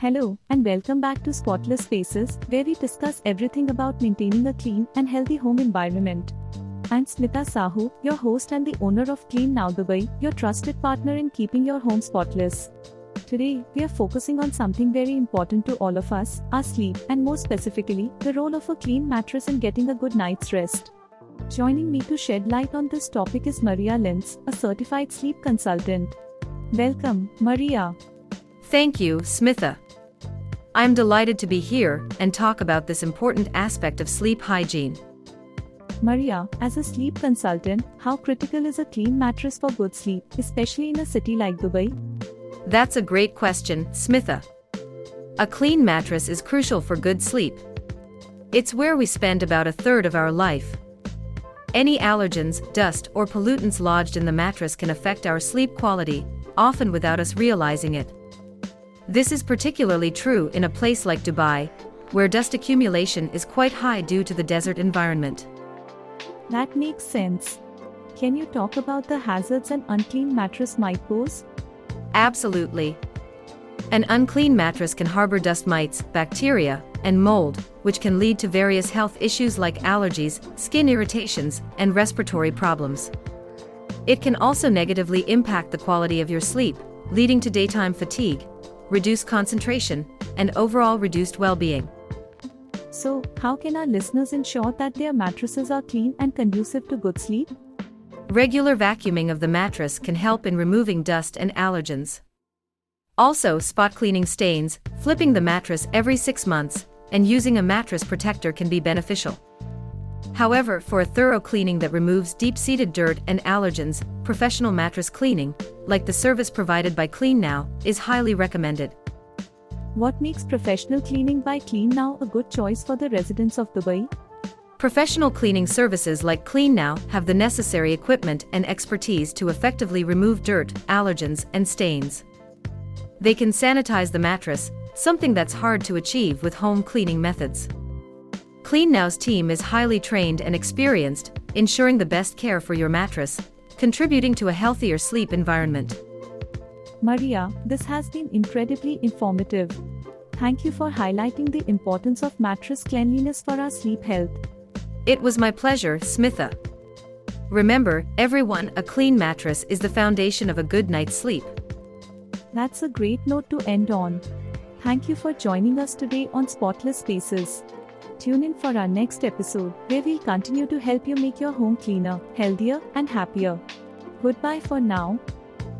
Hello, and welcome back to Spotless Spaces, where we discuss everything about maintaining a clean and healthy home environment. I'm Smitha Sahu, your host and the owner of CleanNow Dubai, your trusted partner in keeping your home spotless. Today, we are focusing on something very important to all of us our sleep, and more specifically, the role of a clean mattress in getting a good night's rest. Joining me to shed light on this topic is Maria Lintz, a certified sleep consultant. Welcome, Maria. Thank you, Smitha. I'm delighted to be here and talk about this important aspect of sleep hygiene. Maria, as a sleep consultant, how critical is a clean mattress for good sleep, especially in a city like Dubai? That's a great question, Smitha. A clean mattress is crucial for good sleep. It's where we spend about a third of our life. Any allergens, dust, or pollutants lodged in the mattress can affect our sleep quality, often without us realizing it. This is particularly true in a place like Dubai, where dust accumulation is quite high due to the desert environment. That makes sense. Can you talk about the hazards an unclean mattress might pose? Absolutely. An unclean mattress can harbor dust mites, bacteria, and mold, which can lead to various health issues like allergies, skin irritations, and respiratory problems. It can also negatively impact the quality of your sleep, leading to daytime fatigue, reduced concentration, and overall reduced well being. So, how can our listeners ensure that their mattresses are clean and conducive to good sleep? Regular vacuuming of the mattress can help in removing dust and allergens. Also, spot cleaning stains, flipping the mattress every six months, and using a mattress protector can be beneficial. However, for a thorough cleaning that removes deep seated dirt and allergens, professional mattress cleaning, like the service provided by CleanNow, is highly recommended. What makes professional cleaning by CleanNow a good choice for the residents of Dubai? Professional cleaning services like CleanNow have the necessary equipment and expertise to effectively remove dirt, allergens, and stains. They can sanitize the mattress, something that's hard to achieve with home cleaning methods. CleanNow's team is highly trained and experienced, ensuring the best care for your mattress, contributing to a healthier sleep environment. Maria, this has been incredibly informative. Thank you for highlighting the importance of mattress cleanliness for our sleep health. It was my pleasure, Smitha. Remember, everyone, a clean mattress is the foundation of a good night's sleep. That's a great note to end on. Thank you for joining us today on Spotless Spaces. Tune in for our next episode, where we'll continue to help you make your home cleaner, healthier, and happier. Goodbye for now.